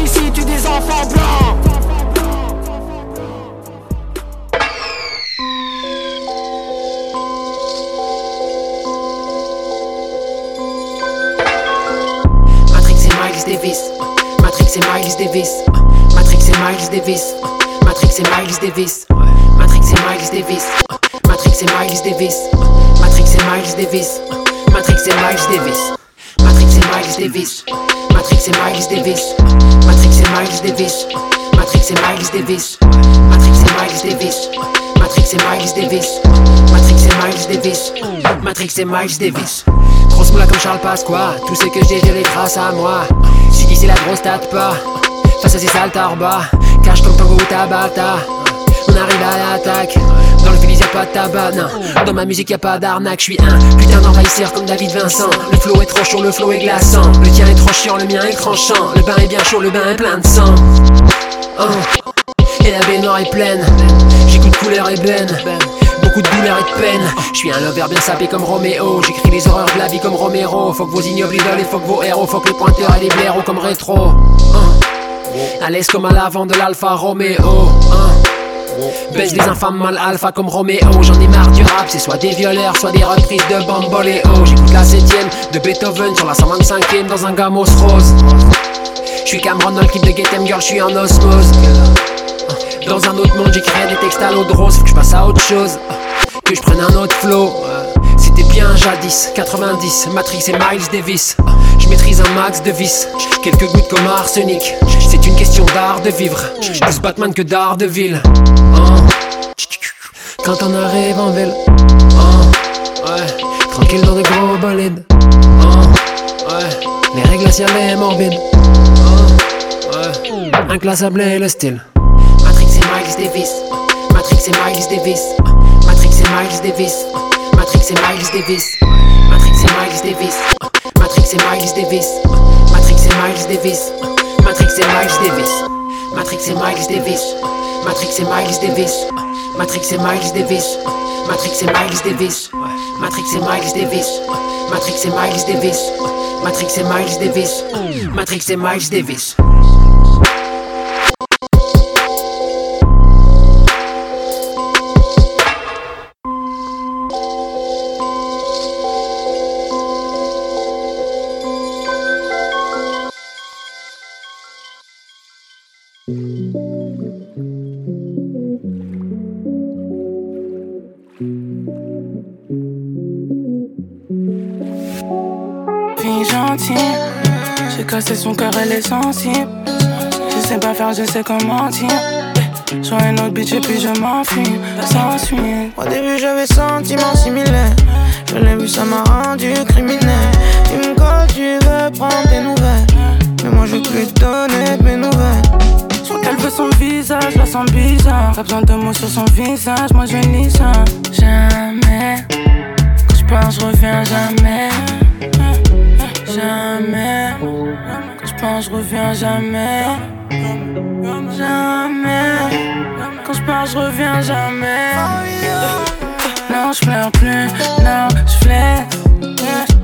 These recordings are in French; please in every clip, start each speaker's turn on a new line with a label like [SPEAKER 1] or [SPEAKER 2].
[SPEAKER 1] Ici tue des enfants blancs?
[SPEAKER 2] Matrix et Miles Davis. Matrix et Miles Davis. Matrix et Miles Davis. Matrix et Miles Davis. Matrix et Miles Davis. Matrix et Miles Davis. Matrix et Miles Davis. Matrix et Miles Davis. Matrix et Miles Davis. Matrix et Miles Davis. Matrix et Miles Davis. Matrix et Miles Davis. Matrix et Miles Davis. Matrix et Miles Davis. Matrix et Miles Davis. Matrix et Miles Davis. Grosse moula comme Charles Pasqua. Tout ce que j'ai, je l'ai grâce à moi. Si d'ici la grosse tâte pas. Face à ces sales tarbas. Cache comme tango ou tabata. On arrive à l'attaque. Y'a pas de tabac, non. Dans ma musique y'a pas d'arnaque. J'suis un putain d'envahisseur comme David Vincent. Le flow est trop chaud, le flow est glaçant. Le tien est trop chiant, le mien est tranchant. Le bain est bien chaud, le bain est plein de sang. Oh. Et la baignoire est pleine. J'écoute couleur ébène. Beaucoup de douleur et de peine. Je suis un lover bien sapé comme Roméo. J'écris les horreurs de la vie comme Romero. Faut que vos ignobles idolent et faut que vos héros. Faut que les pointeurs et les blaireaux comme rétro. Hein. À l'aise comme à l'avant de l'Alfa Romeo. Hein. Baisse des infâmes mal alpha comme Roméo. J'en ai marre du rap, c'est soit des violeurs, soit des reprises de Bamboléo. J'écoute la septième de Beethoven sur la 125ème dans un gamos rose. J'suis Cameron dans le clip de Get Em Girl, j'suis en osmose. Dans un autre monde, j'écris des textes à l'eau de rose Faut que j'passe à autre chose, que je prenne un autre flow. C'était bien jadis, 90, Matrix et Miles Davis. Je maîtrise un max de vis, quelques gouttes comme arsenic question d'art de vivre, plus Batman que d'art de ville. Hein? Quand on arrive en ville, hein, ouais, tranquille dans des gros bolides, hein, ouais, les règles et morbides, ouais, inclassable et le style. Matrix et Miles Davis, Matrix et Miles Davis, Matrix et Miles Davis, Matrix et Miles Davis, Matrix et Miles Davis, Matrix et Miles Davis, Matrix et Miles Davis, Matrix et Miles Davis, Matrix et Miles Davis. Matrix et Miles Davis. Matrix et Miles Davis. Matrix et Miles Davis. Matrix et Miles Davis. Matrix et Miles Davis. Matrix et Miles Davis. Matrix et Miles Davis.
[SPEAKER 3] Cassé son cœur, elle est sensible. Je sais pas faire, je sais comment dire. Sur un autre bitch et puis je m'enfuis, sans suite.
[SPEAKER 4] Au début j'avais sentiments similaires Je l'ai vu ça m'a rendu criminel Tu me colles, tu veux prendre des nouvelles Mais moi je veux plus te donner mes nouvelles
[SPEAKER 3] qu'elle veut son visage, la sent bizarre. Pas besoin de mots sur son visage, moi je lis ça. Jamais, quand je pars, je reviens jamais. Jamais, quand je reviens jamais. Jamais, quand je pars, je reviens jamais. Non, je pleure plus, non, je flex.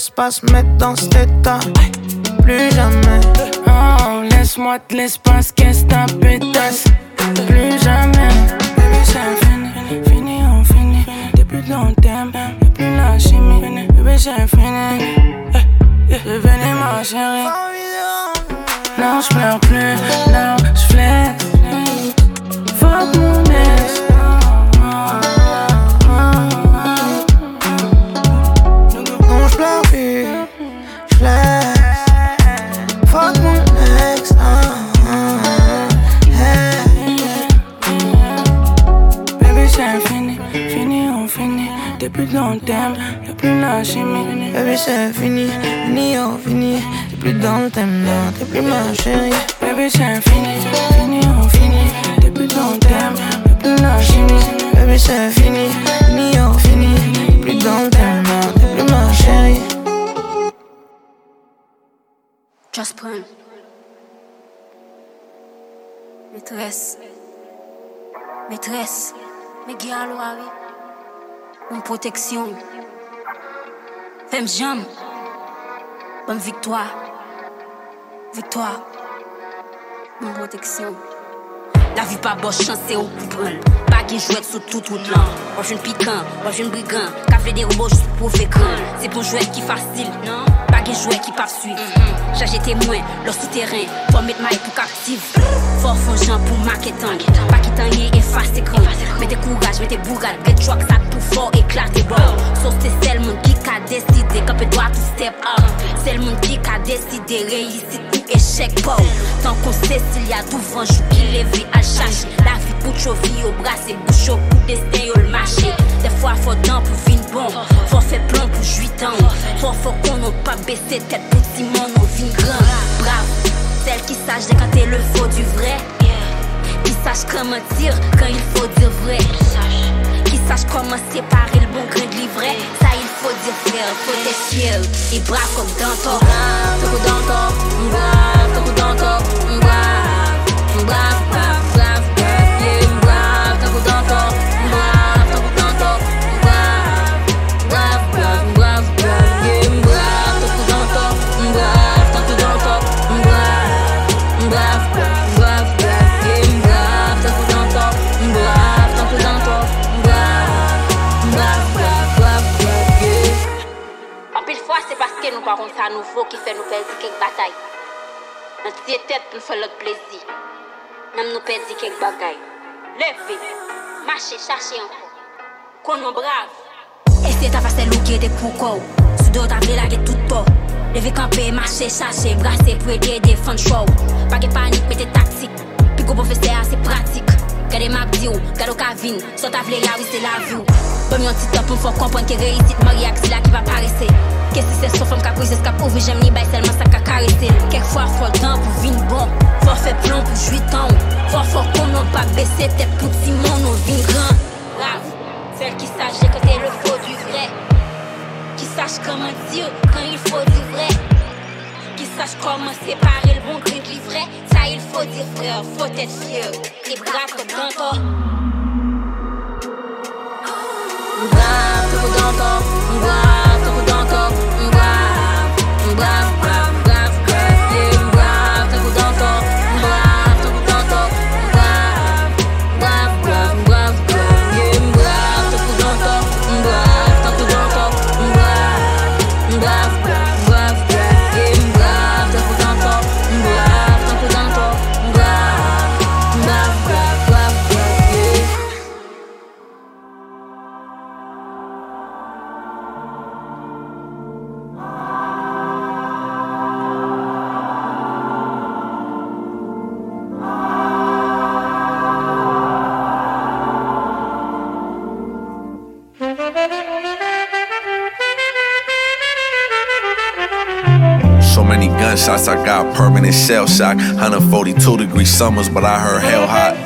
[SPEAKER 4] De l'espace mettre dans cet état Plus jamais
[SPEAKER 3] Oh, laisse-moi de l'espace, qu'est-ce ta pétasse? Plus jamais. Baby, c'est fini, fini, on finit. Depuis longtemps, y'a plus la chimie. Baby, c'est fini. Eh, eh, Venez, ma chérie. Non, je pleure plus, non, la.
[SPEAKER 4] Baby, c'est fini, fini, oh fini. T'es plus dans le plus ma chérie.
[SPEAKER 3] Baby, c'est fini, fini,
[SPEAKER 4] fini, fini, fini. T'es plus dans le thème, plus ma chérie.
[SPEAKER 5] Just. Maîtresse. Maîtresse. Mais qui. Bonne protection. Femme jambe. Bonne victoire. Victoire. Bonne protection. La vie pas bonne chance, c'est au coupon. Qui jouet sous toute route là. Moi je piquant, moi je brigand. Café des robots juste pour faire grand. C'est pour jouer qui facile, non? Pas qui jouet qui pas suivre. J'ai témoin, le souterrain. Pour mettre maille pour captive. Fort fongeant pour marketing. Pas qui t'en y efface écran. Mettez courage, mettez bourrade. Get truck, ça tout fort, éclaté bon. Sauf c'est celle mon qui a décidé. Quand doit tout step up. Monde qui a décidé. Réussite échec, bon. Tant qu'on sait s'il y a tout jou qui lève à chercher. La vie pour vie au bras, c'est bouche au coup destin au marché. Des fois, faut temps pour vin bon. Faut faire plan pour jouir temps. Faut, faut qu'on n'a pas baissé tête pour Simon, on vin grand. Bravo, celle qui sache décanter le faux du vrai. Qui sache comment dire quand il faut dire vrai. Qui sache comment séparer le bon grain de l'ivraie. Ça, il faut dire frère, faut être. Et brave comme Danto. Brave. Brave,
[SPEAKER 6] nouveau qui fait nous perdre quelques batailles. Notre tête nous faire notre plaisir. Nous nous perdre quelques bagailles. Levez, marchez, cherchez encore. Qu'on nous brave.
[SPEAKER 5] Et c'est ta face loup qui était pour quoi? Sous d'autres t'as la tout pas Lever camper, marcher, chercher, brasser pour aider défendre show Pas de panique, mettez tactique Puis go professeur, c'est pratique Gade ma bio, gade au cavine Soit ta vle la, oui c'est la vie Bon yon petit temps pour faire comprendre que réussite Mariac c'est là qui va paraître Qu'est-ce que c'est sauf femme qui prise escape ouvrir j'aime ni bail seulement ça qu'a caressé. Quelquefois faut temps pour vin bon. Faut faire plan pour jouir temps Faut faut qu'on n'a pas baissé tête pour Simon nous vin grand Brave, celle qui sache écouter le faux du vrai. Qui sache comment dire quand il faut dire vrai. Qui sache comment séparer le bon grain de l'ivraie. Ça il faut dire frère, faut être fier. Et brave comme Danto Brave comme Danto Brave comme Danto
[SPEAKER 7] shock. 142 degree summers, but I heard hell hot.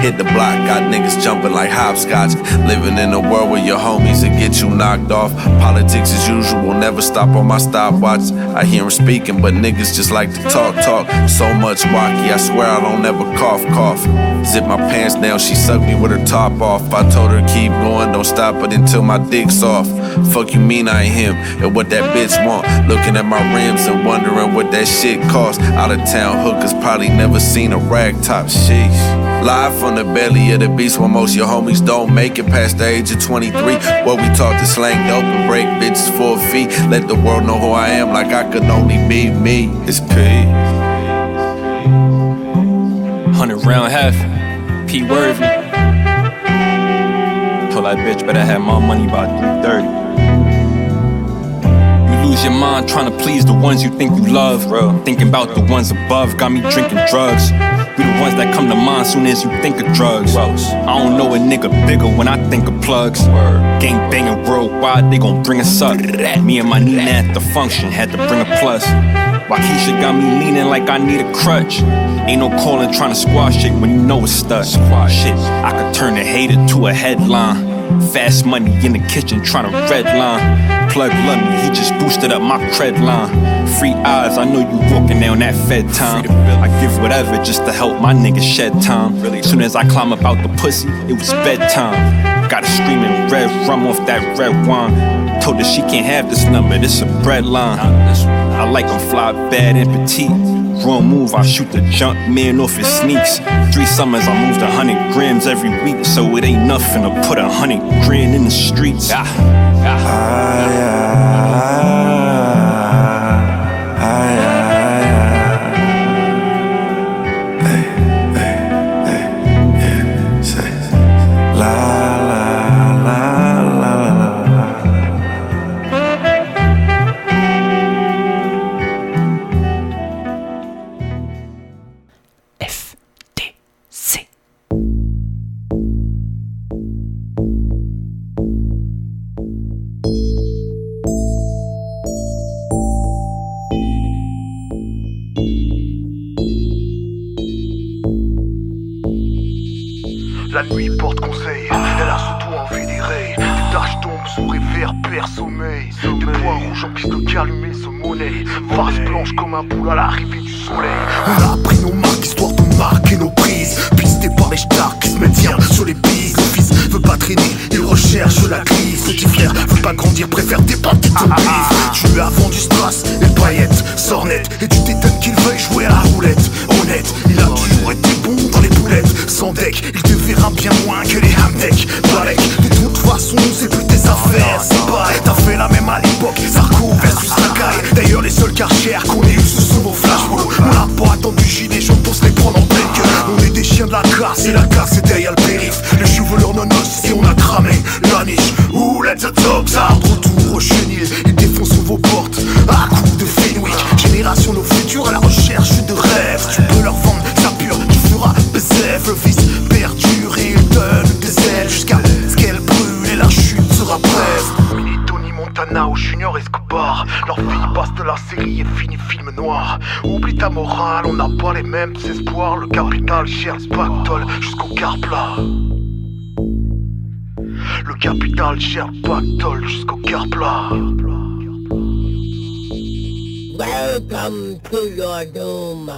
[SPEAKER 7] Hit the block, got niggas jumping like hopscotch. Living in a world where your homies will get you knocked off. Politics as usual, never stop on my stopwatch. I hear him speaking, but niggas just like to talk, talk. So much walkie, I swear I don't ever cough, cough. Zip my pants now, she sucked me with her top off. I told her keep going, don't stop it until my dick's off. Fuck you mean I ain't him, and what that bitch want. Looking at my rims and wondering what that shit cost. Out of town hookers probably never seen a rag top, sheesh. Live from the belly of the beast where most your homies don't make it past the age of 23. Where we taught to slang dope and break bitches for a fee. Let the world know who I am like I could only be me. It's P.
[SPEAKER 8] Hundred round half, P Worthy. Told that bitch better have my money by 330 your mind trying to please the ones you think you love. Bro. Thinking about the ones above got me drinking drugs. We the ones that come to mind soon as you think of drugs. I don't know a nigga bigger when I think of plugs. Gang banging worldwide, they gon' bring us up. Me and my Nina at the function had to bring a plus. Waukesha got me leaning like I need a crutch. Ain't no calling trying to squash it when you know it's stuck. Squash shit, I could turn a hater to a headline. Fast money in the kitchen trying to redline. Plug love me, he just boosted up my cred line. Free eyes, I know you walking down that fed time. I give whatever just to help my niggas shed time. Soon as I climb up out the pussy, it was bedtime. Got a screaming red rum off that red wine. Told her she can't have this number, this a bread line. I like them fly bad and petite. Wrong move, I shoot the jump man off his sneaks. Three summers, I moved a hundred grams every week, so it ain't nothing to put a hundred grand in the streets. Ah. soleil.
[SPEAKER 9] Face blanche comme un boule à l'arrivée du soleil. On a pris nos marques, histoire de marquer nos prises. Pisté par les stars qui se maintiennent sur les pistes. Le fils veut pas traîner, il recherche la crise. Petit frère veut pas grandir, préfère des pattes ah, ah, ah, Tu lui as vendu strass et paillettes, sornettes. Et tu t'étonnes qu'il veuille jouer à la roulette. Honnête, il a toujours été bon dans les boulettes. Sans deck, il te verra bien moins que les hamdecks. Karcher qu'on est use souvent flash Mon pas attendu gilet jaune pour se les prendre en pleine gueule On est des chiens de la classe on n'a pas les mêmes espoirs. Le capital gère le jusqu'au quart plat. Le capital gère le jusqu'au quart plat. Welcome to your doom.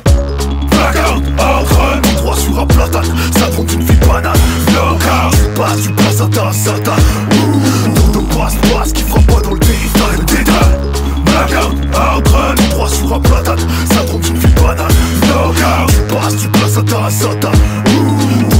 [SPEAKER 9] Blackout, run, 3 sur un platane, ça prend une vie banane. Blackout, tu passes, tu passes à ta passe, passe qui frappe pas dans le détail, le détail. Knockout, outrun, trois sur un patate Ça tombe d'une vie banale. Knockout, tu passes, tu passes à ta sota. Ouh.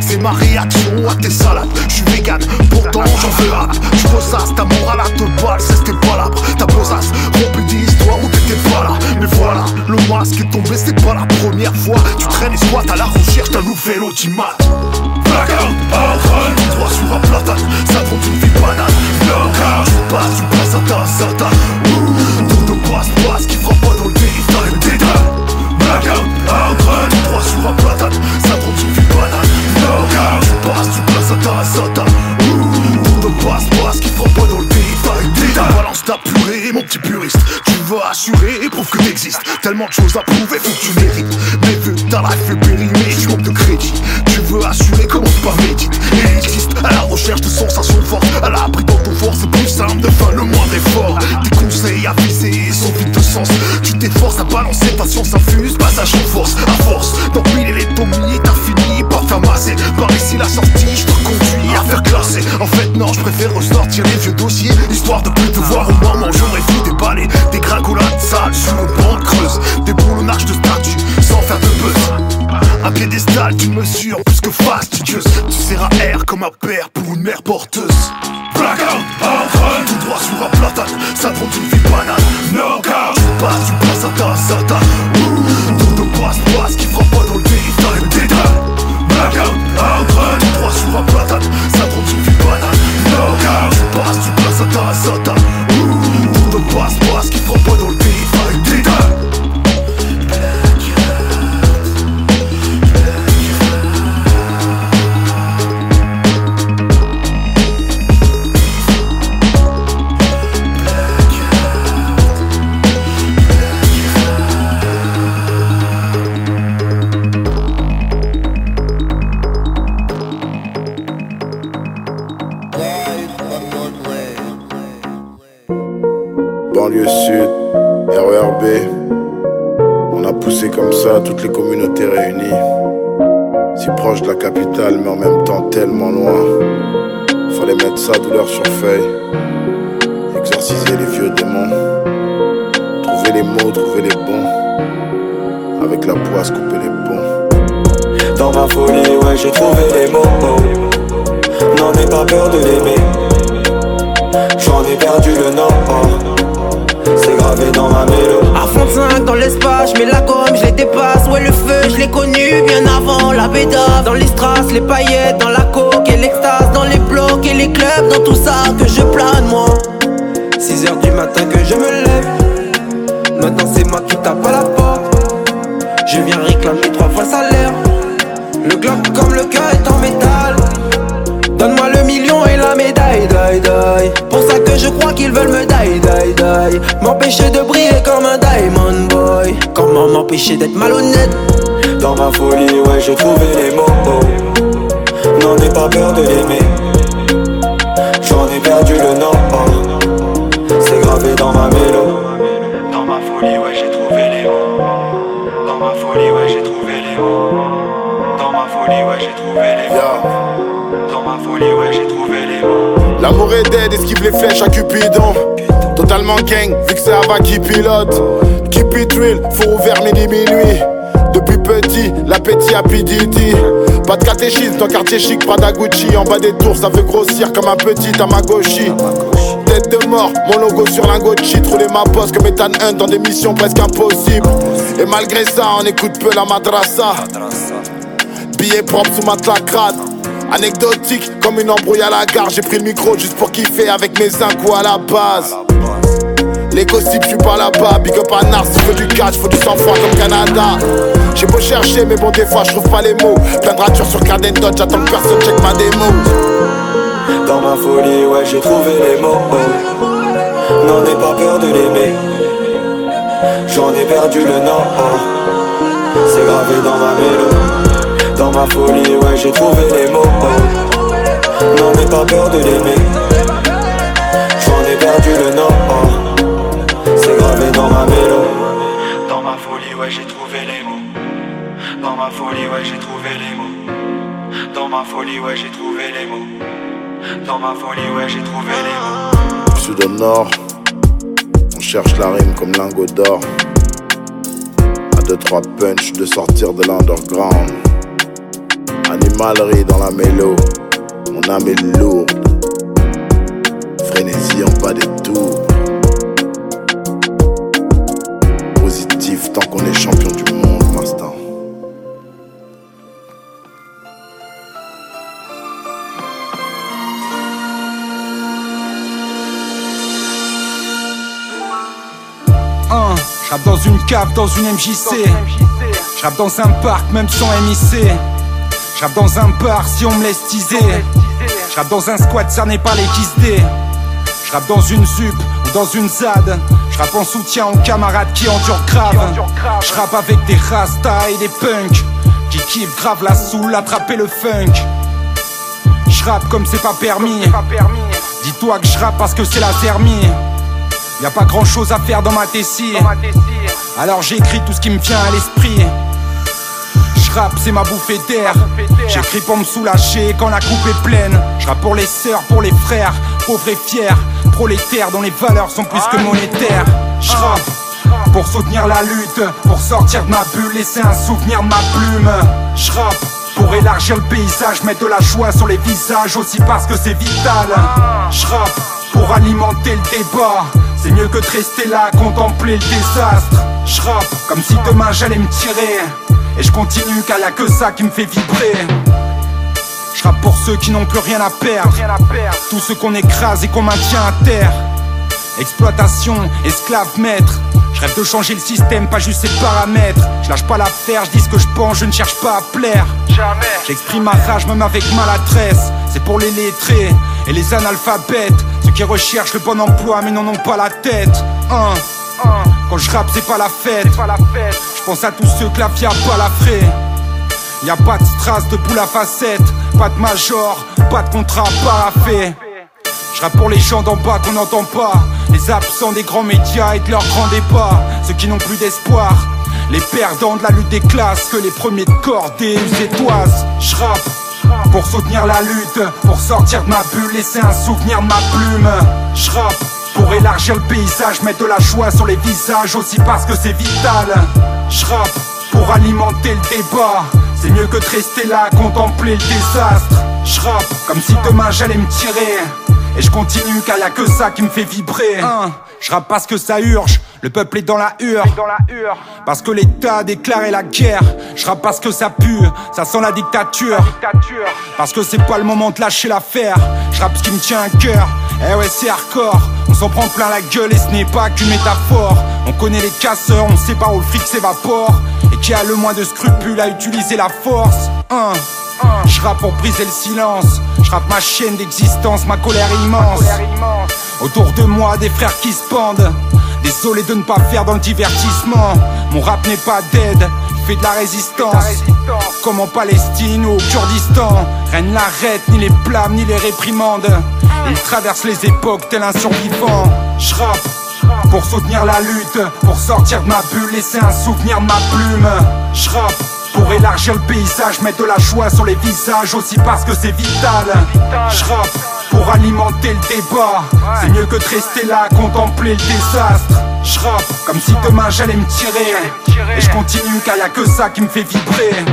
[SPEAKER 9] c'est ma réaction à tes salades. Je suis vegan, pourtant j'en veux hâte Tu ressasses ta morale à te balle, c'est tes palabres Ta besace, remplie d'histoires où t'étais pas là. Mais voilà, le masque est tombé, c'est pas la première fois. Tu traînes et squats à la recherche d'un nouvel ultimate. Blackout, entre droit sur un platane. Ça compte une vie banane. Knockout, tu passes, tu passes à ta sata. Tout te passe, passe, qui fera pas dans le détail Le détail Blackout, entre droit sur un platane tu passes à ta sata Tout te passe, passe, qui fera pas dans le détail.
[SPEAKER 10] Détail. Balance ta purée, mon petit puriste. Tu vas assurer, prouve que t'existes. Tellement de choses à prouver, faut que tu mérites Mais vu ta life Trouver les mots, trouver les bons. Avec la poisse, couper les ponts.
[SPEAKER 11] Dans ma folie, ouais, j'ai trouvé les mots. N'en ai pas peur de l'aimer. J'en ai perdu le nord. C'est gravé dans ma mélo.
[SPEAKER 4] À fond de 5 dans l'espace, je mets la gomme, je les dépasse. Ouais, le feu, je l'ai connu bien avant la bédave. Dans les strass, les paillettes, dans la coque et l'extase. Dans les blocs et les clubs, dans tout ça que je plane, moi. 6 heures du matin que je me lève. Maintenant, c'est moi qui tape à la porte. Je viens réclamer trois fois salaire. Le glock comme le cœur est en métal. Donne-moi le million et la médaille, die, die. Pour ça que je crois qu'ils veulent me die, die, die. M'empêcher de briller comme un diamond boy. Comment m'empêcher d'être malhonnête?
[SPEAKER 11] Dans ma folie, ouais, j'ai trouvé les mots. N'en ai pas peur de l'aimer. J'en ai perdu le nord. Gravé dans ma mélo. Dans ma folie, ouais, j'ai trouvé les mots. Dans ma folie, ouais, j'ai trouvé les mots. Dans ma folie, ouais, j'ai trouvé les mots. Dans ma folie, ouais, j'ai trouvé les mots.
[SPEAKER 10] L'amour est dead, esquive les flèches à Cupidon. Totalement gang, vu que c'est Ava qui pilote. Keep it real, four ouvert midi minuit. Depuis petit, l'appétit à PDD. Pas de catéchisme, dans quartier chic, Prada Gucci. En bas des tours, ça veut grossir comme un petit Tamagotchi. Mon logo sur lingot de. Rouler ma poste comme Ethan Hunt dans des missions presque impossibles. Et malgré ça, on écoute peu la madrassa. Billet propre sous matelas crade. Anecdotique, comme une embrouille à la gare. J'ai pris le micro juste pour kiffer avec mes incous à la base. Les gossips, je suis pas là-bas. Big up à Nars, faut du cash, faut du sang-froid comme Canada. J'ai beau chercher, mais bon, des fois, je trouve pas les mots. Plein de ratures sur Garden Dodge, j'attends que personne check ma démo.
[SPEAKER 11] Dans ma folie, ouais, j'ai trouvé les mots. N'en ai pas peur de l'aimer. J'en ai perdu le nord. C'est gravé dans ma mélo. Dans ma folie, ouais, j'ai trouvé les mots. N'en ai pas peur de l'aimer. J'en ai perdu le nord. C'est gravé dans ma mélo. Dans ma folie, ouais, j'ai trouvé les mots. Dans ma folie, ouais, j'ai trouvé les mots. Dans ma folie, ouais, j'ai trouvé les mots. Dans ma folie, ouais, j'ai trouvé les mots.
[SPEAKER 10] Sud au nord, on cherche la rime comme lingot d'or. À deux trois punch de sortir de l'underground. Animalerie dans la mélo, mon âme est lourde. Frénésie en bas des tours. Positif tant qu'on est champion
[SPEAKER 12] Hein, je rappe dans une cave, dans une MJC. Je rappe dans un parc, même sans MIC. Je rappe dans un bar si on me laisse teaser. Je rappe dans un squat, ça n'est pas les D. Je rappe dans une zup ou dans une ZAD. Je rappe en soutien aux camarades qui endurent grave. Je rappe avec des rastas et des punks qui kiffent grave la soul, attraper le funk. Je rappe comme c'est pas permis. Dis-toi que je rappe parce que c'est la thermie. Y a pas grand chose à faire dans ma tessie. Alors j'écris tout ce qui me vient à l'esprit. Je rap, c'est ma bouffée d'air. J'écris pour me soulager quand la coupe est pleine. Je pour les sœurs, pour les frères, pauvres et fiers, prolétaires dont les valeurs sont plus que monétaires. Je pour soutenir la lutte, pour sortir de ma bulle, laisser un souvenir de ma plume. Je pour élargir le paysage, mettre de la joie sur les visages aussi parce que c'est vital. Je pour alimenter le débat. C'est mieux que de rester là à contempler le désastre. Je comme si demain j'allais me tirer. Et je continue car y'a que ça qui me fait vibrer. Je pour ceux qui n'ont plus rien à perdre. Tous ceux qu'on écrase et qu'on maintient à terre. Exploitation, esclave, maître. Je rêve de changer le système, pas juste ses paramètres. Je lâche pas l'affaire, je dis ce que je pense, je ne cherche pas à plaire. Jamais. J'exprime ma rage même avec maladresse. C'est pour les lettrés et les analphabètes. Qui recherchent le bon emploi mais n'en ont pas la tête. Hein. Quand je rappe, c'est pas la fête. Je pense à tous ceux que la vie a pas la frais. Y a pas de strass de boule à facette, pas de major, pas de contrat paraffé. Je rappe pour les gens d'en bas qu'on n'entend pas. Les absents des grands médias et de leurs grands débats. Ceux qui n'ont plus d'espoir. Les perdants de la lutte des classes. Que les premiers de cordée et toises. Je rappe pour soutenir la lutte. Pour sortir de ma bulle, laisser un souvenir de ma plume. Je rappe pour élargir le paysage. Mettre de la joie sur les visages aussi parce que c'est vital. Je rappe pour alimenter le débat. C'est mieux que de rester là à contempler le désastre. Je rappe comme si demain j'allais me tirer. Et je continue car y'a que ça qui me fait vibrer. Je rappe parce que ça urge, le peuple est dans la hure. Parce que l'État a déclaré la guerre. Je rappe parce que ça pue, ça sent la dictature. Parce que c'est pas le moment de lâcher l'affaire. Je rappe ce qui me tient à cœur. Eh ouais, c'est hardcore. On s'en prend plein la gueule et ce n'est pas qu'une métaphore. On connaît les casseurs, on sait pas où le fric s'évapore. Et qui a le moins de scrupules à utiliser la force? Je rappe pour briser le silence. Je rappe ma chaîne d'existence, ma colère immense. Autour de moi, des frères qui se pendent. Désolé de ne pas faire dans le divertissement. Mon rap n'est pas dead, il fait de la résistance. Comme en Palestine ou au Kurdistan. Rien l'arrête, ni les blâmes, ni les réprimandes. Il traverse les époques tel un survivant. Je pour soutenir la lutte, pour sortir de ma bulle, laisser un souvenir de ma plume. Je pour élargir le paysage, mettre de la joie sur les visages aussi parce que c'est vital. Je pour alimenter le débat. C'est mieux que de rester là à contempler le désastre. Je comme si demain j'allais me tirer. Et je continue car y a que ça qui me fait vibrer.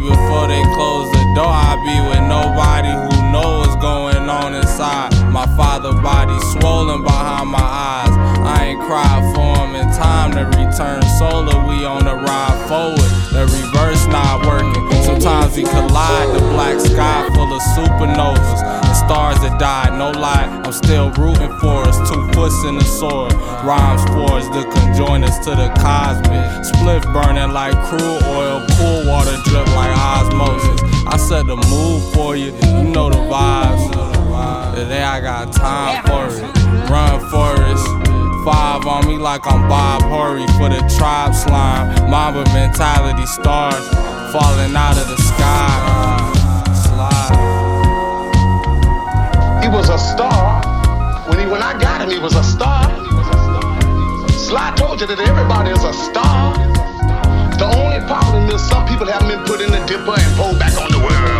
[SPEAKER 13] before they close the door. I be with nobody who knows what's going on inside. My father body swollen behind my eyes. I ain't cried for him in time to return solar. We on the ride forward. The reverse not working we collide. The black sky full of supernovas and stars that died. No lie, I'm still rooting for us. Two foots in the sword, rhymes for us that can join us to the cosmic. Split burning like crude oil, cool water drip like osmosis. I set the mood for you, you know the vibes. Today I got time for it, run for it five on me like I'm Bob Hurry for the tribe slime. Mamba mentality stars falling out of the sky. Slide.
[SPEAKER 14] He was a star. When he when I got him, he was a star. Sly told you that everybody is a star. The only problem is some people haven't been put in the dipper and pulled back on the world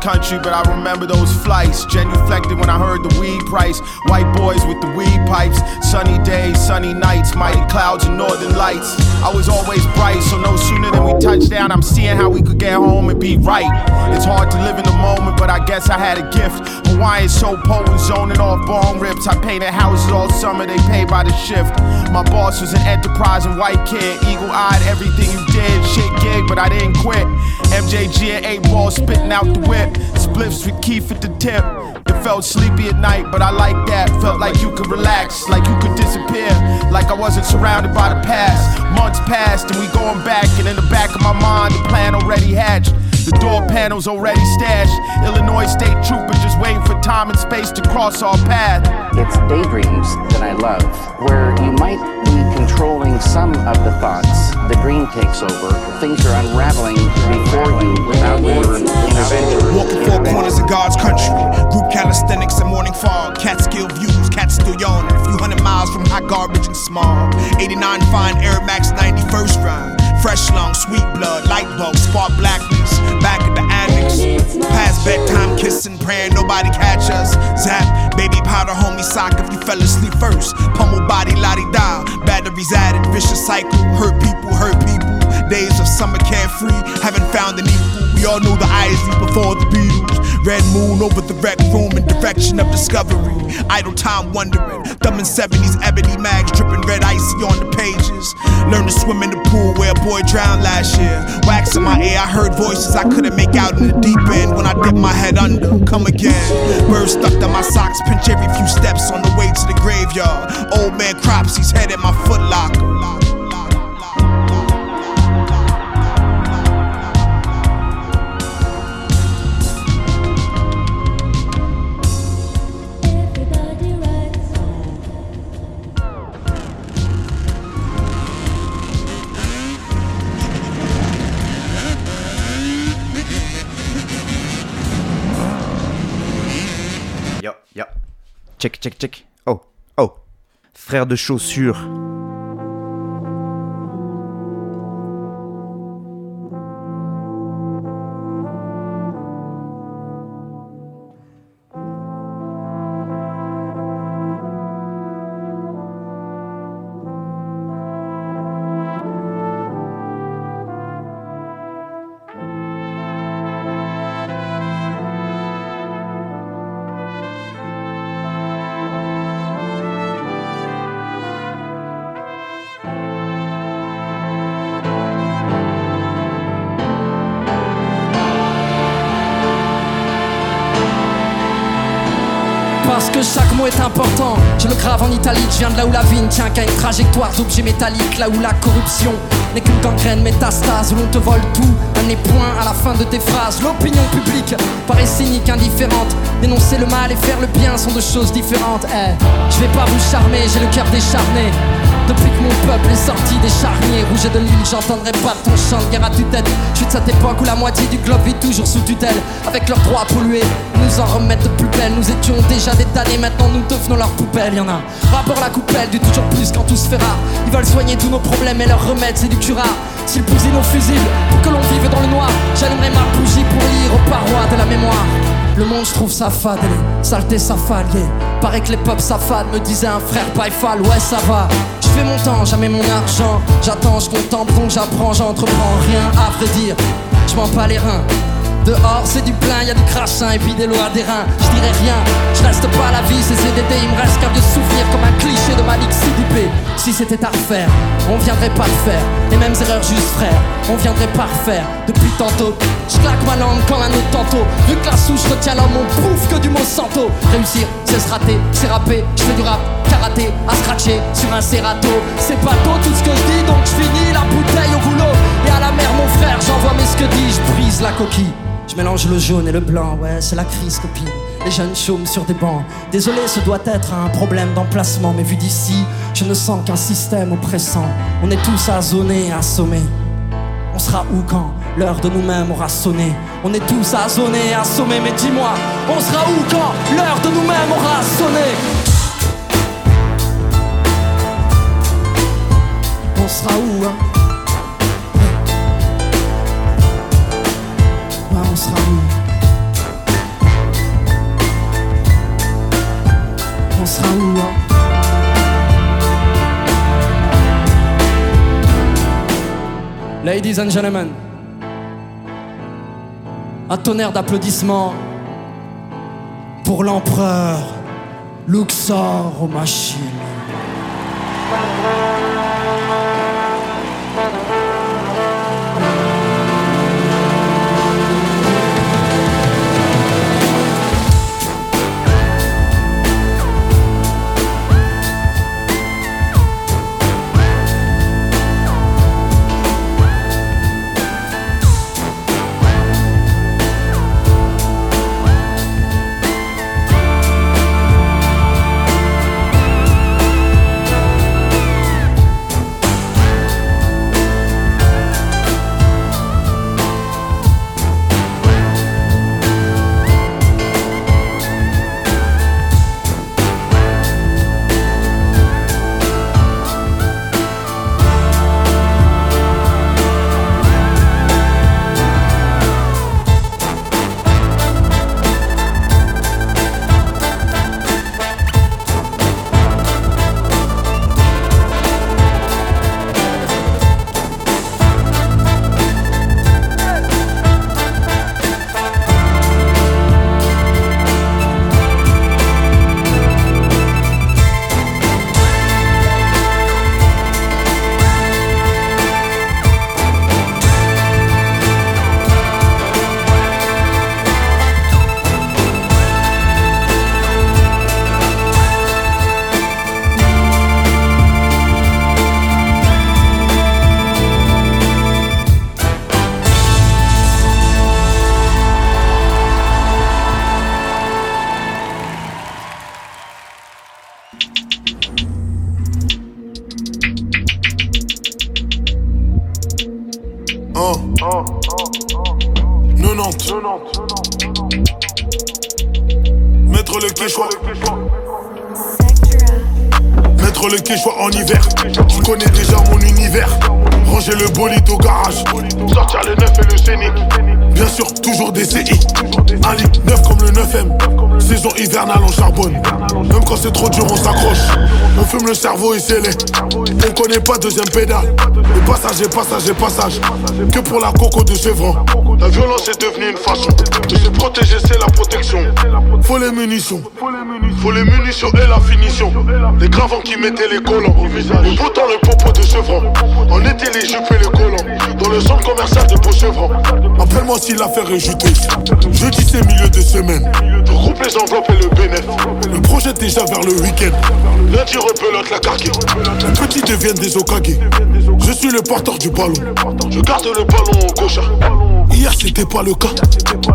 [SPEAKER 15] country, but I remember those flights. Genuflected when I heard the weed price. White boys with the weed pipes. Sunny days, sunny nights, mighty clouds and northern lights. I was always bright, so no sooner than we touched down, I'm seeing how we could get home and be right. It's hard to live in the moment, but I guess I had a gift. Hawaiian so potent, zoning off bong rips. I painted houses all summer, they pay by the shift. My boss was an enterprising white kid, eagle eyed, everything you did, shit gig but I didn't quit. MJG and 8 ball spitting out the whip. Spliffs with Keith at the tip. It felt sleepy at night, but I like that. Felt like you could relax, like you could disappear, like I wasn't surrounded by the past. Months passed and we going back, and in the back of my mind, the plan already hatched. The door panels already stashed. Illinois State Trooper just waiting for time and space to cross our path.
[SPEAKER 14] It's daydreams that I love, where you might be controlling some of the thoughts. The dream takes over. Things are unraveling before you without your intervention.
[SPEAKER 16] Walking four corners of God's country. Group calisthenics and morning fog. Catskill views, cats still yawning. A few hundred miles from hot garbage and smog. 89 fine Air Max 91st ride. Fresh lung, sweet blood, light bulbs, spark blackness. Back at the annex. Past bedtime kissing, praying nobody catch us. Zap, baby powder, homie sock if you fell asleep first. Pummel body, lottie da. Batteries added, vicious cycle. Hurt people, hurt people. Days of summer carefree, haven't found an equal. We all know the Isleys before the Beatles. Red moon over the rec room in direction of discovery. Idle time wondering. Thumbing 70s ebony mags, dripping red icy on the pages. Learn to swim in the pool where a boy drowned last year. Wax in my ear, I heard voices I couldn't make out in the deep end. When I dip my head under, come again. Birds stuck to my socks, pinch every few steps on the way to the graveyard. Old man crops, he's head in my foot
[SPEAKER 17] Check, check, check. Oh, oh. Frère de chaussures.
[SPEAKER 18] Là où la vigne tient qu'à une trajectoire d'objets métalliques, là où la corruption n'est qu'une gangrène métastase, où l'on te vole tout, un nez point à la fin de tes phrases. L'opinion publique paraît cynique, indifférente, dénoncer le mal et faire le bien sont deux choses différentes. Eh, je vais pas vous charmer, j'ai le cœur décharné. Depuis que mon peuple est sorti des charniers rouges de l'île, j'entendrai pas ton chant de guerre à tue-tête. Je suis de cette époque où la moitié du globe vit toujours sous tutelle, avec leurs droits pollués. Nous en de plus belle, nous étions déjà des damnés, maintenant nous devenons leurs poubelles. Y'en a rapport la coupelle du toujours plus quand tout se fait rare. Ils veulent soigner tous nos problèmes et leur remède c'est du cura. S'ils bousillent nos fusibles pour que l'on vive dans le noir, j'allumerai ma bougie pour lire aux parois de la mémoire. Le monde, je trouve ça fade, les saletés, ça. Paraît que les pop ça fade, me disait un frère Paifal, ouais, ça va. Je fais mon temps, jamais mon argent. J'attends, je contemple, donc j'apprends, j'entreprends rien à vrai dire. Je m'en pas les reins. Dehors c'est du plein, y a du crachin et puis des lois des reins. Je dirais rien, je reste pas la vie, c'est CDD, il me reste qu'un vieux souvenir comme un cliché de Malik CDP. Si c'était à refaire, on viendrait pas le faire. Les mêmes erreurs juste frère, on viendrait pas refaire. Depuis tantôt, je claque ma langue comme un autre tantôt. Vu que la souche retient l'homme, on bouffe que du Monsanto. Réussir, c'est se rater, c'est rapper, je fais du rap, karaté, à scratcher sur un serrato. C'est pas tôt tout ce que je dis, donc je finis la bouteille au boulot. Et à la mer, mon frère, j'envoie mes ce que je brise la coquille. Je mélange le jaune et le blanc, ouais, c'est la crise copine. Les jeunes chôment sur des bancs. Désolé, ce doit être un problème d'emplacement, mais vu d'ici, je ne sens qu'un système oppressant. On est tous à zoner, assommés. On sera où quand l'heure de nous-mêmes aura sonné? On est tous à zoner, assommés, mais dis-moi, on sera où quand l'heure de nous-mêmes aura sonné? On sera où, hein? On sera où, Ladies and gentlemen, un tonnerre d'applaudissements pour l'empereur Luxor aux machines.
[SPEAKER 9] 90. Mettre le quechua. Mettre le en hiver. Tu connais déjà mon univers. Ranger le bolide au garage. Sortir le 9 et le scénic. Bien sûr, toujours des CI. Un lit neuf comme le 9M. Saison hivernale, on charbonne. Même quand c'est trop dur, on s'accroche. On fume le cerveau et c'est On connaît pas deuxième pédale. Et passage et passage et passage. Que pour la coco de Chevron. La violence est devenue une façon de se protéger, c'est la protection. Faut les munitions. Faut les munitions et la finition. Les gravants qui mettaient les collants. Beau temps, le popo de Chevron. On était les jupes et les collants. Dans le centre commercial de Beauchevron. Appelle-moi si l'affaire est juteuse. Jeudi, c'est milieu de semaine. Je regroupe les enveloppes et le bénéfice. Le projet déjà vers le week-end. Lundi, repelote la carguée. Les petits deviennent des Okage. Je suis le porteur du ballon. Je garde le ballon au gauche. Hier c'était pas le cas.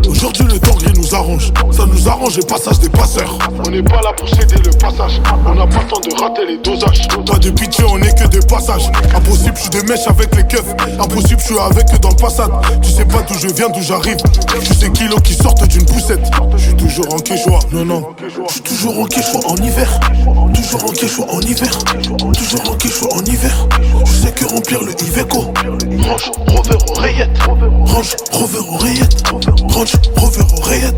[SPEAKER 9] Aujourd'hui le temps nous arrange. Ça nous arrange le passage des passeurs. On n'est pas là pour céder le passage. On n'a pas le temps de rater les dosages. Pas de pitié, on est que des passages. Impossible, je suis des mèches avec les keufs. Impossible, je suis avec eux dans le passade. Tu sais pas d'où je viens, d'où j'arrive. Je sais kilos qui sortent d'une poussette. Je suis toujours en quechua. Non, non. Je suis toujours en quechua en hiver. Toujours en quechua en hiver. Toujours en quechua en hiver. Je sais que remplir le Iveco. Range Rover oreillette. Range Rover oreillette. Range Rover oreillette.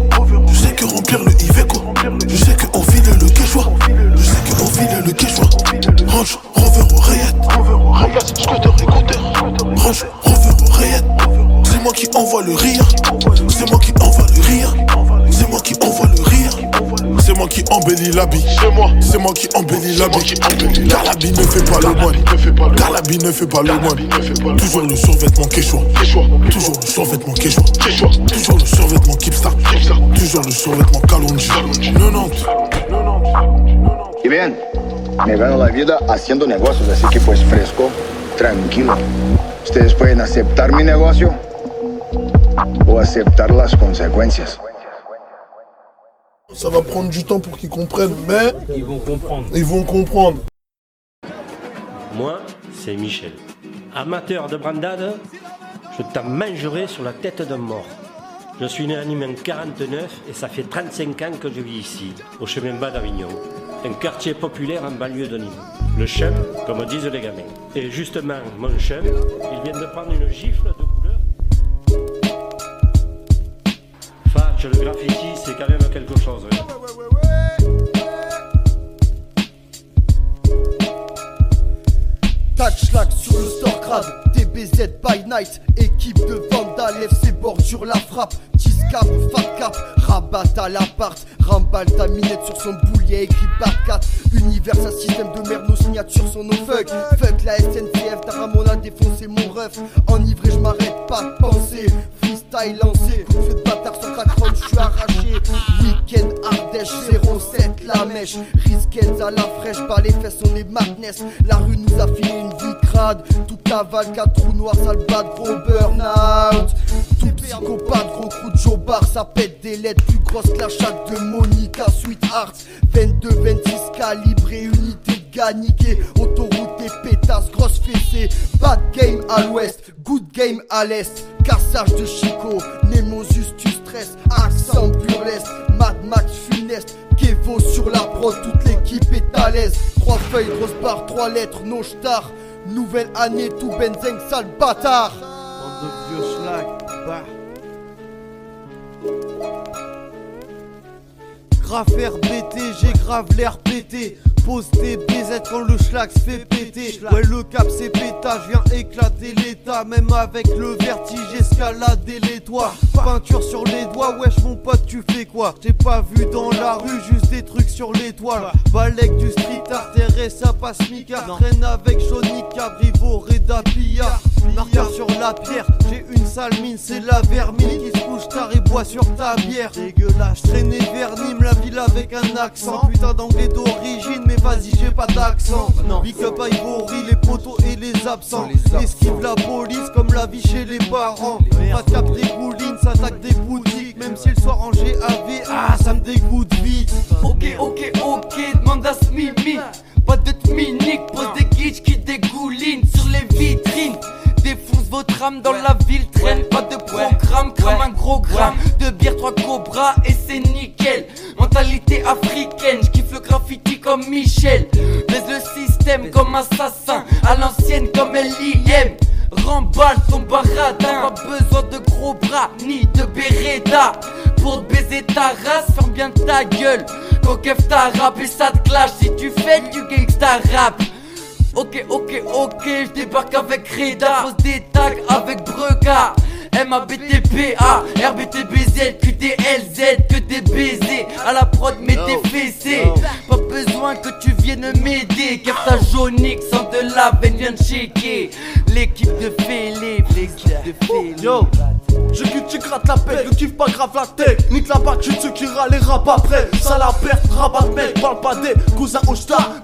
[SPEAKER 9] Je sais que remplir l'habit. Car l'habit ne fait pas le moine. Car l'habit ne fait pas le moine. Toujours le survêtement quechua. Toujours le survêtement quechua. Toujours le survêtement Kipstar. Toujours le survêtement Kalonji. 90.
[SPEAKER 19] Y bien, me gano la vida haciendo negocios, así que pues fresco, tranquilo. Ustedes pueden aceptar mi negocio o aceptar las consecuencias.
[SPEAKER 9] Ça va prendre du temps pour qu'ils comprennent, mais
[SPEAKER 20] Ils vont comprendre.
[SPEAKER 9] ils vont comprendre.
[SPEAKER 20] Moi, c'est Michel. Amateur de brandade, je t'en mangerai sur la tête d'un mort. Je suis né en 1949 et ça fait 35 ans que je vis ici, au chemin bas d'Avignon. Un quartier populaire en banlieue de Nîmes. Le chum, comme disent les gamins. Et justement, mon chum, il vient de prendre une gifle de le graffiti, c'est quand même quelque chose. hein.
[SPEAKER 21] Touchlag sur le store crade, TBZ by night, équipe de Vandal, FC bordure la frappe, Tiscap, Fat Cap, rabat à l'appart, remballe ta minette sur son boulier, écrit Barcat, univers, un système de merde, nos signatures sont nos fuck, fuck la SNCF, Ramon a défoncé mon ref, enivré je m'arrête pas de penser, freestyle lancé, de bâtard sur ta crâne, je suis arraché, week-end Ardèche, 07 la mèche, risquettes à la fraîche, pas les fesses, on est madness, la rue nous a filé une vie crade, toute cavale, quatre trous noirs, sale de gros burn-out, tout psychopathe, gros coup de jobard, ça pète des lettres plus grosses que la chatte de Monica, Sweetheart, 22, 26 calibré, unité de ganiqué, autoroute des pétasses, grosse fessée, bad game à l'ouest, good game à l'est, cassage de Chico, Nemosus tu stress, accent burlesque, Mad Max funeste, Kevo sur la prod, toute l'équipe est à l'aise, trois feuilles, grosse barre, trois lettres, no star, nouvelle année, tout benzeng, sale bâtard.
[SPEAKER 22] De vieux bah. Grave RBT, j'ai grave l'air pété. Pose tes BZ quand le schlag se fait péter. Ouais, le cap c'est pétage, viens éclater l'état. Même avec le vertige, escalader les toits. Peinture sur les doigts, wesh mon pote, tu fais quoi? J'ai pas vu dans la rue, juste des trucs sur l'étoile. Balek du street art, ça passe Mika. Traîne avec Johnny Cabrivo, Reda Pillard. Marqueur sur la pierre, j'ai une sale mine, c'est la vermine qui se couche tard et boit sur ta bière. Dégueulasse, traîner vers Nîmes, la ville avec un accent. Putain d'anglais d'origine, mais vas-y, j'ai pas d'accent. Big up à Ivory, les poteaux et les absents. Esquive la police comme la vie chez les parents. Pas de cap dégouline, s'attaque des boutiques. Même si le soir en GAV, ah, ça me dégoûte vite.
[SPEAKER 23] Ok, Rap et ça te clash. Si tu fais du gangsta rap Ok, ok, ok, je débarque avec Reda. Pose des tags avec Brega. M-A-B-T-P-A, R-B-T-B-Z, Q-D-L-Z, que des baisers. À la prod, mets tes fessées. Pas besoin que tu viennes m'aider. Car ta jaunique sans de la veine vient de checker. L'équipe de Félix, l'équipe de Félix
[SPEAKER 24] Yo, je quitte, tu grattes la paix, ne kiffe pas grave la tech. Nique la bac, tu ceux qui râlent les rap après. Ça la rabat mec, parle pas au.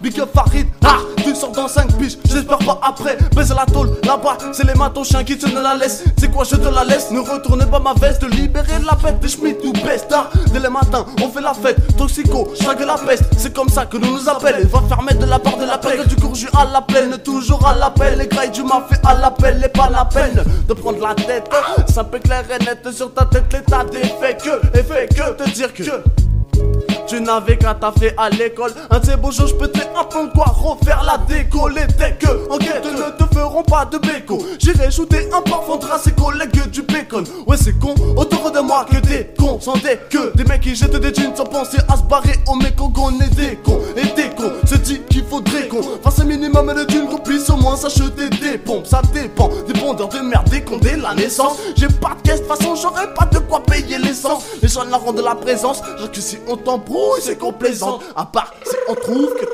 [SPEAKER 24] Big up Farid, ah, tu sors dans 5 piges, j'espère pas après. Baise la tôle, là-bas, c'est les matos chiens qui te ne la laissent. C'est quoi, je te la laisse, ne retournez pas ma veste. Libérer la bête des Schmitt ou Besta. Dès le matin, on fait la fête, toxico, chaque la peste. C'est comme ça que nous nous appellent. Va faire mettre de la part de la peine, du courju à la plaine, toujours à l'appel. Les grailles du mafé à l'appel, et pas la peine de prendre la tête. Ça peut clair et net sur ta tête, l'état des faits que, et fait que te dire que. Tu n'avais qu'à taffer à l'école. Un de ces beaux jours, je peux apprendre quoi refaire la déco. Les decks en quête ne te feront pas de béco. J'irai shooter un parfum à ses collègues du bacon. Ouais, c'est con, autour de moi que des cons. Sans des que des mecs qui jettent des jeans sans penser à se barrer au mec qu'on est des cons. Et des cons se dit qu'il faudrait qu'on fasse un minimum de thunes qu'on puisse au moins s'acheter des pompes. Ça dépend des bondeurs de merde qu'on dès la naissance. J'ai pas de caisse, de façon, j'aurais pas de quoi payer l'essence. Les gens la rendent de la présence. Genre que si on t'embrouille, c'est complaisant. À part si on trouve que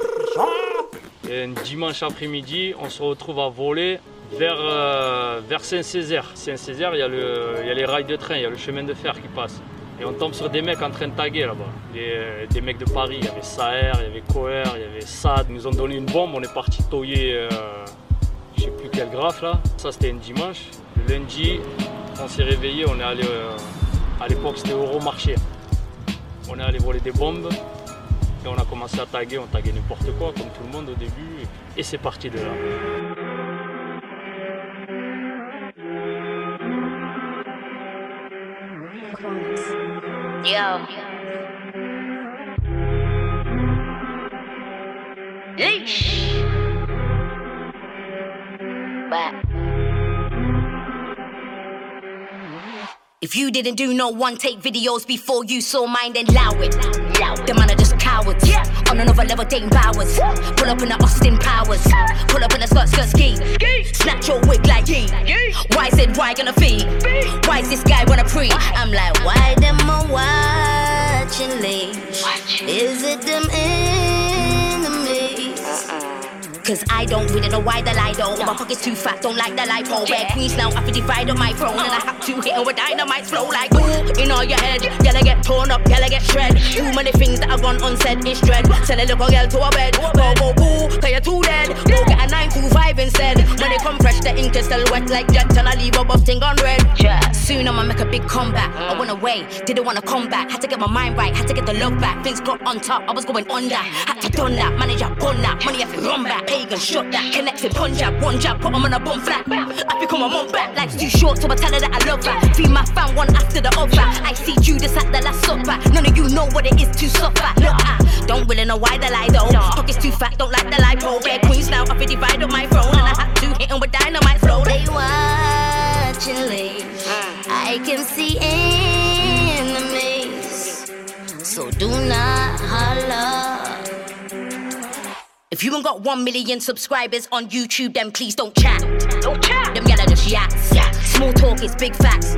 [SPEAKER 24] t'es
[SPEAKER 20] un dimanche après-midi, on se retrouve à voler vers, euh, vers Saint-Césaire. Saint-Césaire, il y, a le- y a les rails de train, il y a le chemin de fer qui passe. Et on tombe sur des mecs en train de taguer là-bas. Des, mecs de Paris, il y avait Saher, il y avait Coher, il y avait Sad. Ils nous ont donné une bombe, on est parti toyer, euh, je sais plus quel graphe là. Ça c'était un dimanche. Lundi, on s'est réveillé, on est allé, euh, à l'époque c'était Euromarché. On est allé voler des bombes. Et on a commencé à taguer, on taguait n'importe quoi comme tout le monde au début. Et c'est parti de là.
[SPEAKER 5] But if you didn't do no one take videos before you saw mine, then allow it. The man are just cowards. Yeah. On another level, dating powers. Pull up in the Austin Powers. Pull up in the skirt, skirt ski. Snatch your wig like ye. Why said why gonna fee? Why is this guy wanna pre? I'm like, why them a watching leash? Is it them enemies? Cause I don't really know why the lie don't. My pocket's too fat, don't like the lipo. Red queens now, I have to divide on my throne. And I have to hit her with dynamite flow like ooh, in all your head. Yella get torn up, yella get shred. Too many things that are gone unsaid, it's dread. Sell a little girl to a bed. Go, go, boo, cause you're too dead. Go get a 925 instead. When they come fresh, the ink is still wet like jet. And I leave a buff thing on red. Soon I'ma make a big comeback. I went away, didn't wanna come back. Had to get my mind right, had to get the love back. Things got on top, I was going under. Had to done that, manager gun that. Money have to run back. Pagan shot that, connected Punjab, one jab, put 'em on a bum flat. I become a mum back, life's too short, so I tell her that I love her. Feed my fam one after the other. I see Judas at the last supper. None of you know what it is to suffer. Look, I don't really know why the lie though. Pockets too fat, don't like the lipo. Red queens now, I feel divide on my throne, and I had to hit 'em with dynamite flow. They watching leave. Mm. I can see enemies, so do not holler. If you ain't got one million subscribers on YouTube, then please don't chat. Don't chat. Them yellow just yaks. Small talk is big facts.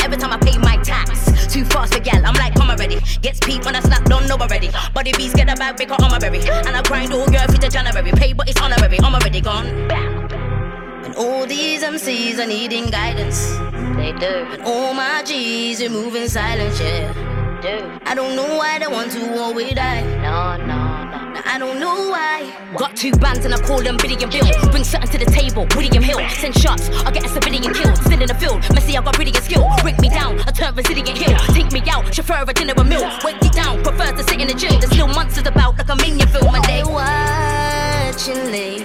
[SPEAKER 5] Every time I pay my tax, too fast for gal. I'm like, come already. Gets peep when I snap, don't know already. Body a bag, big on my berry. And I grind all year for the January. Pay, but it's honorary. I'm already gone. And all these MCs are needing guidance. They do. And all my G's are moving silent, yeah. Do. I don't know why they want to war with I. No, no, no. I don't know why. Got two bands and I call them Billy and Bill. Bring something to the table, William Hill. Send shots, I'll get a civilian killed. Still in the field, Messy, I got brilliant skill. Break me down, I turn resilient hill. Take me out, chauffeur a dinner a mill. Weight it down, prefer to sit in the gym. There's still monsters about like a minion film. And they watching leave.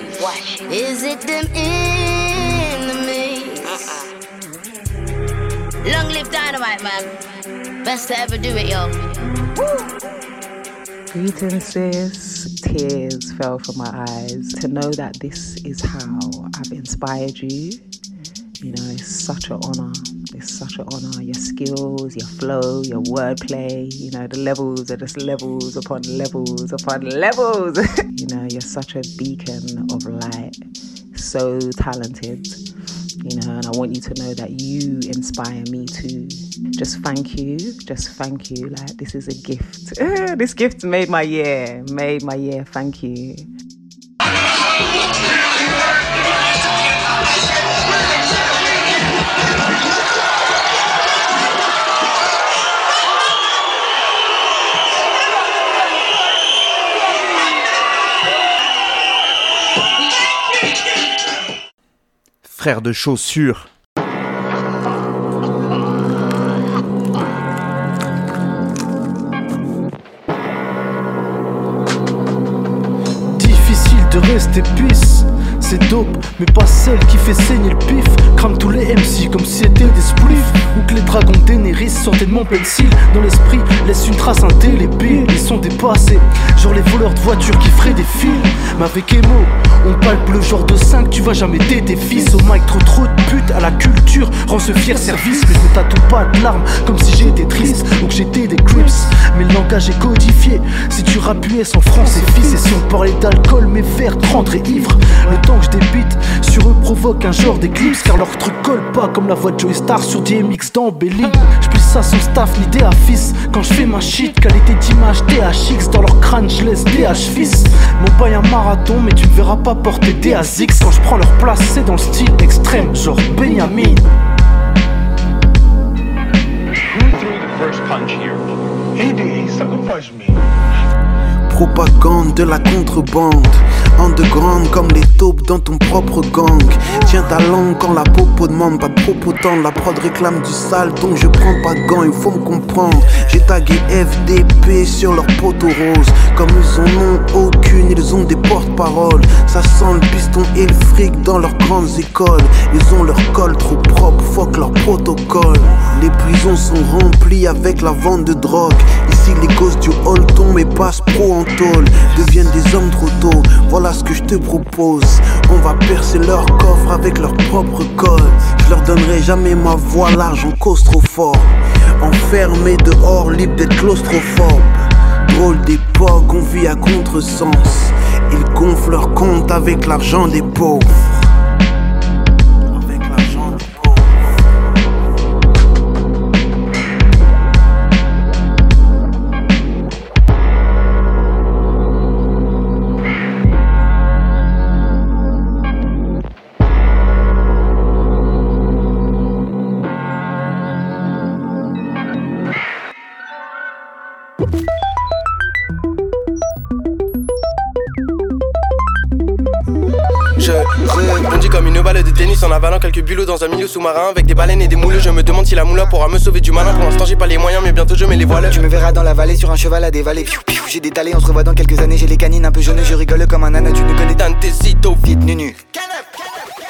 [SPEAKER 5] Is it them enemies? Uh-uh. Long live dynamite, man. Best to ever do it, yo.
[SPEAKER 25] Greetings, sis. Tears fell from my eyes to know that this is how I've inspired you. You know, it's such an honor. It's such an honor. Your skills, your flow, your wordplay, you know, the levels are just levels upon levels upon levels. you know, you're such a beacon of light. So talented you and I want you to know that you inspire me too. Just thank you, just thank you. Like, this is a gift. this gift made my year, made my year. Thank you.
[SPEAKER 17] Frère de chaussures.
[SPEAKER 26] Difficile de rester pisse c'est dope, mais pas celle qui fait saigner le pif. Crame tous les MC comme si c'était des spliffs. Ou que les dragons d'Eneris sortaient de mon pencil. Dans l'esprit, laisse une trace indélébile. Ils sont dépassés, genre les voleurs de voitures qui feraient des films. Mais avec Emo, on palpe le genre de 5, tu vas jamais t'aider fils. Au mic, trop trop de pute à la culture. Rends ce fier service, mais je tatoue pas de larmes comme si j'étais triste ou que j'étais des crips. Mais le langage est codifié. Si tu rappuies sans France et fils, et si on parlait d'alcool, mes verres te rendraient ivre. Que je débite sur eux provoque un genre d'éclipse car leur truc colle pas comme la voix de Joey Star sur DMX d'embellie. Je plus ça son staff ni des fils. Quand je fais ma shit, qualité d'image THX dans leur crâne, je laisse DH fils. Mon bail un marathon, mais tu me verras pas porter DAZX quand je prends leur place, c'est dans le style extrême, genre Benjamin.
[SPEAKER 9] Propagande de la contrebande Underground comme les taupes dans ton propre gang. Tiens ta langue quand la popo demande pas de propos La prod réclame du sale donc je prends pas gants, il faut me comprendre. J'ai tagué FDP sur leur poteau rose. Comme ils en ont aucune, ils ont des porte-paroles. Ça sent le piston et le fric dans leurs grandes écoles. Ils ont leur col trop propre, fuck leur protocole. Les prisons sont remplies avec la vente de drogue. Ici les gosses du hall tombent et passent pro en tôle. Deviennent des hommes trop tôt. Voilà ce que je te propose. On va percer leur coffre avec leur propre code. Je leur donnerai jamais ma voix large en cause trop fort. Enfermé dehors, libre d'être claustrophobe. Drôle d'époque, on vit à contresens. Ils gonflent leur compte avec l'argent des pauvres.
[SPEAKER 27] Avalant quelques bulots dans un milieu sous-marin avec des baleines et des moules. Je me demande si la moula pourra me sauver du malin. Pour l'instant, j'ai pas les moyens, mais bientôt je mets les voiles.
[SPEAKER 28] Tu me verras dans la vallée sur un cheval à dévaler. J'ai des talés, on se revoit dans quelques années. J'ai les canines un peu jaunes, je rigole comme un âne. Tu ne connais
[SPEAKER 27] Dantesito,
[SPEAKER 28] vite, nunu.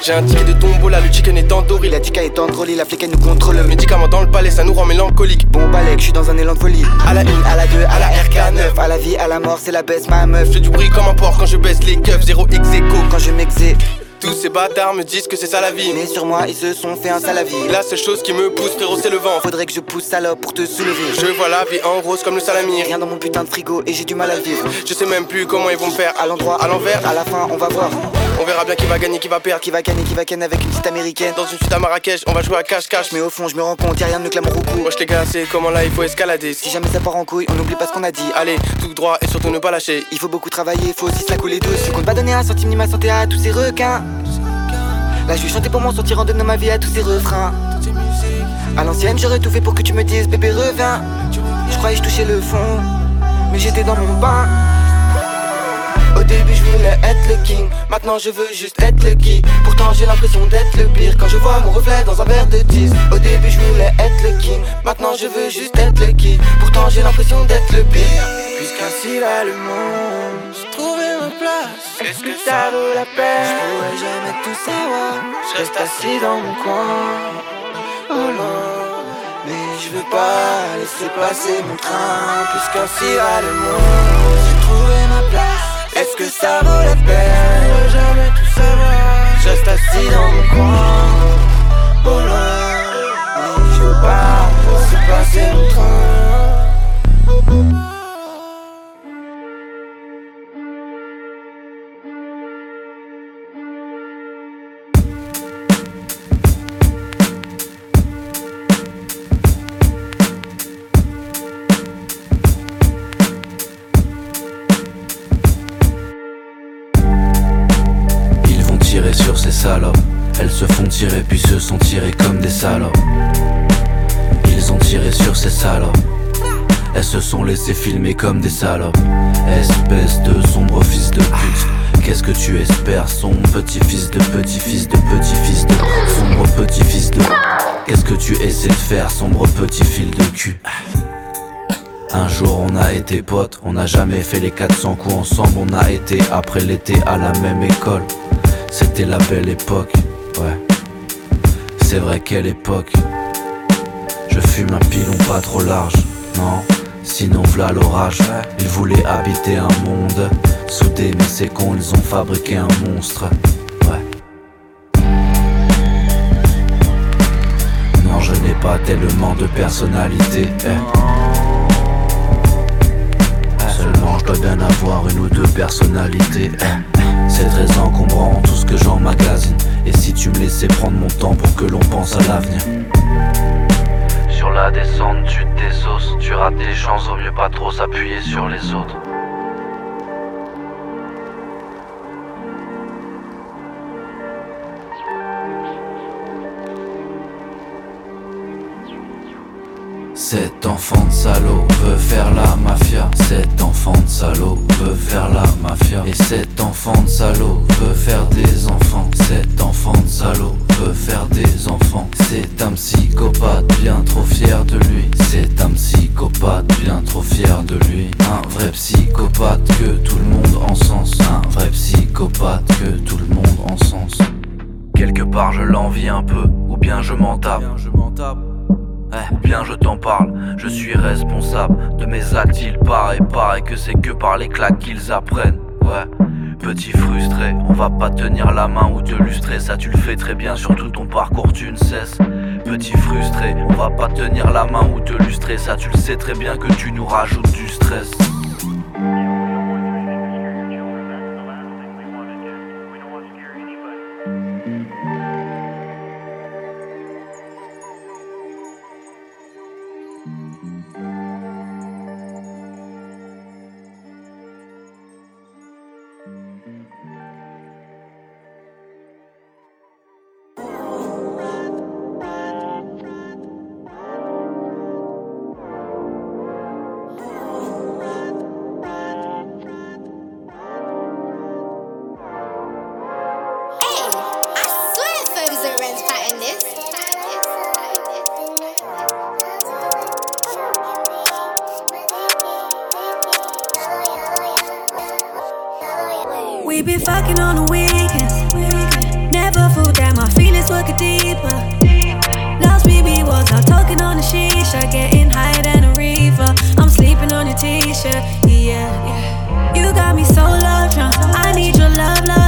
[SPEAKER 28] J'ai
[SPEAKER 27] un ticket de tombeau là, le chicken est endorri.
[SPEAKER 28] La tika est drôle, la flic nous contrôle.
[SPEAKER 27] Le médicament dans le palais, ça nous rend mélancolique.
[SPEAKER 28] Bon balèque, je suis dans un élan de folie.
[SPEAKER 27] À la 1, à la 2, à la RK9.
[SPEAKER 28] À la vie, à la mort, c'est la baisse, ma meuf.
[SPEAKER 27] Je du bruit comme un porc quand je baisse les keufs. Zéro ex
[SPEAKER 28] quand je m'exé.
[SPEAKER 27] Tous ces bâtards me disent que c'est ça la vie.
[SPEAKER 28] Mais sur moi, ils se sont fait un sale vie.
[SPEAKER 27] La seule chose qui me pousse, frérot, c'est le vent.
[SPEAKER 28] Faudrait que je pousse salope pour te soulever.
[SPEAKER 27] Je vois la vie en rose comme le salami.
[SPEAKER 28] Rien dans mon putain de frigo et j'ai du mal à vivre.
[SPEAKER 27] Je sais même plus comment ils vont me faire.
[SPEAKER 28] À l'endroit,
[SPEAKER 27] à l'envers.
[SPEAKER 28] À la fin, on va voir.
[SPEAKER 27] On verra bien qui va gagner, qui va perdre.
[SPEAKER 28] Qui va gagner, qui va ken avec une petite américaine.
[SPEAKER 27] Dans une suite à Marrakech, on va jouer à cache-cache.
[SPEAKER 28] Mais au fond, je me rends compte, y'a rien de mieux que l'amour au
[SPEAKER 27] Moi, je t'ai c'est comment là, il faut escalader?
[SPEAKER 28] Si jamais ça part en couille, on n'oublie pas ce qu'on a dit.
[SPEAKER 27] Allez, tout droit et surtout ne pas lâcher.
[SPEAKER 28] Il faut beaucoup travailler, faut aussi se la couler douce. Je compte pas donner un centime ni ma santé à tous ces requins. Là je vais chanter pour mon sortir en donnant ma vie à tous ces refrains À l'ancienne j'aurais tout fait pour que tu me dises bébé reviens Je croyais que je touchais le fond Mais j'étais dans mon bain au début je voulais être le king, maintenant je veux juste être le qui Pourtant j'ai l'impression d'être le pire. Quand je vois mon reflet dans un verre de 10 Au début je voulais être le king, maintenant je veux juste être le qui Pourtant j'ai l'impression d'être le pire. Puisqu'ainsi va le monde, j'ai trouvé ma place. Est-ce que ça vaut la peine. Je pourrais jamais tout savoir, je reste assis dans mon coin. Oh non, mais je veux pas laisser passer mon train. Puisqu'ainsi va le monde Est-ce que ça vaut la peine jamais tout savoir? Je reste assis dans mon coin Au loin Je pars C'est passer mon train
[SPEAKER 26] sont tirées comme des salopes. Ils ont tiré sur ces salopes. Elles se sont laissées filmer comme des salopes. Espèce de sombre fils de pute. Qu'est-ce que tu espères, son petit-fils de petit-fils de petit-fils de sombre petit-fils de. Qu'est-ce que tu essaies de faire, sombre petit fil de cul? Un jour on a été potes, on n'a jamais fait les 400 coups ensemble, on a été après l'été à la même école. C'était la belle époque, ouais. C'est vrai quelle époque. Je fume un pilon pas trop large, non. Sinon v'là l'orage. Ils voulaient habiter un monde soudé, mais c'est con, ils ont fabriqué un monstre. Ouais. Non, je n'ai pas tellement de personnalité. eh. Seulement je dois bien avoir une ou deux personnalités eh. C'est très encombrant tout ce que j'emmagasine Et si tu me laissais prendre mon temps pour que l'on pense à l'avenir? Sur la descente tu te désosses Tu rates tes chances, vaut mieux pas trop s'appuyer sur les autres Cet enfant de salaud veut faire la mafia. Cet enfant de salaud veut faire la mafia. Et cet enfant de salaud veut faire des enfants. Cet enfant de salaud veut faire des enfants. C'est un psychopathe bien trop fier de lui. C'est un psychopathe bien trop fier de lui. Un vrai psychopathe que tout le monde encense. Un vrai psychopathe que tout le monde encense. Quelque part je l'envie un peu, ou bien je m'en tape. Eh, bien je t'en parle, je suis responsable de mes actes, il paraît, paraît que c'est que par les claques qu'ils apprennent. Ouais, petit frustré, on va pas tenir la main ou te lustrer, ça tu le fais très bien, surtout ton parcours tu ne cesses. Petit frustré, on va pas tenir la main ou te lustrer, ça tu le sais très bien que tu nous rajoutes du stress.
[SPEAKER 29] Fucking on the weekends. Never thought that my feelings get deeper. Last BB was out talking on the shisha, getting higher than a reefer. I'm sleeping on your t-shirt, yeah. You got me so love drunk. I need your love, love,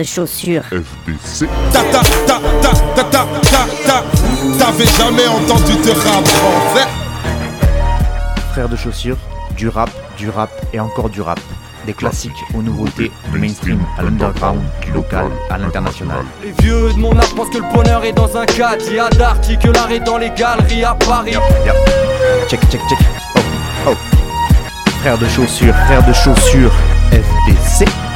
[SPEAKER 30] de chaussures.
[SPEAKER 31] FDC.
[SPEAKER 10] Ta ta ta ta ta ta ta ta T'avais jamais entendu de rap français
[SPEAKER 17] Frères de chaussures, du rap, du rap et encore du rap. Des classiques aux nouveautés, du mainstream à l'underground, du local à l'international.
[SPEAKER 32] Les vieux de mon âge pensent que le bonheur est dans un cadre. Il y a que l'art est dans les galeries à Paris.
[SPEAKER 17] Check, check, check. Oh, oh. Frères de chaussures, frères de chaussures, FDC.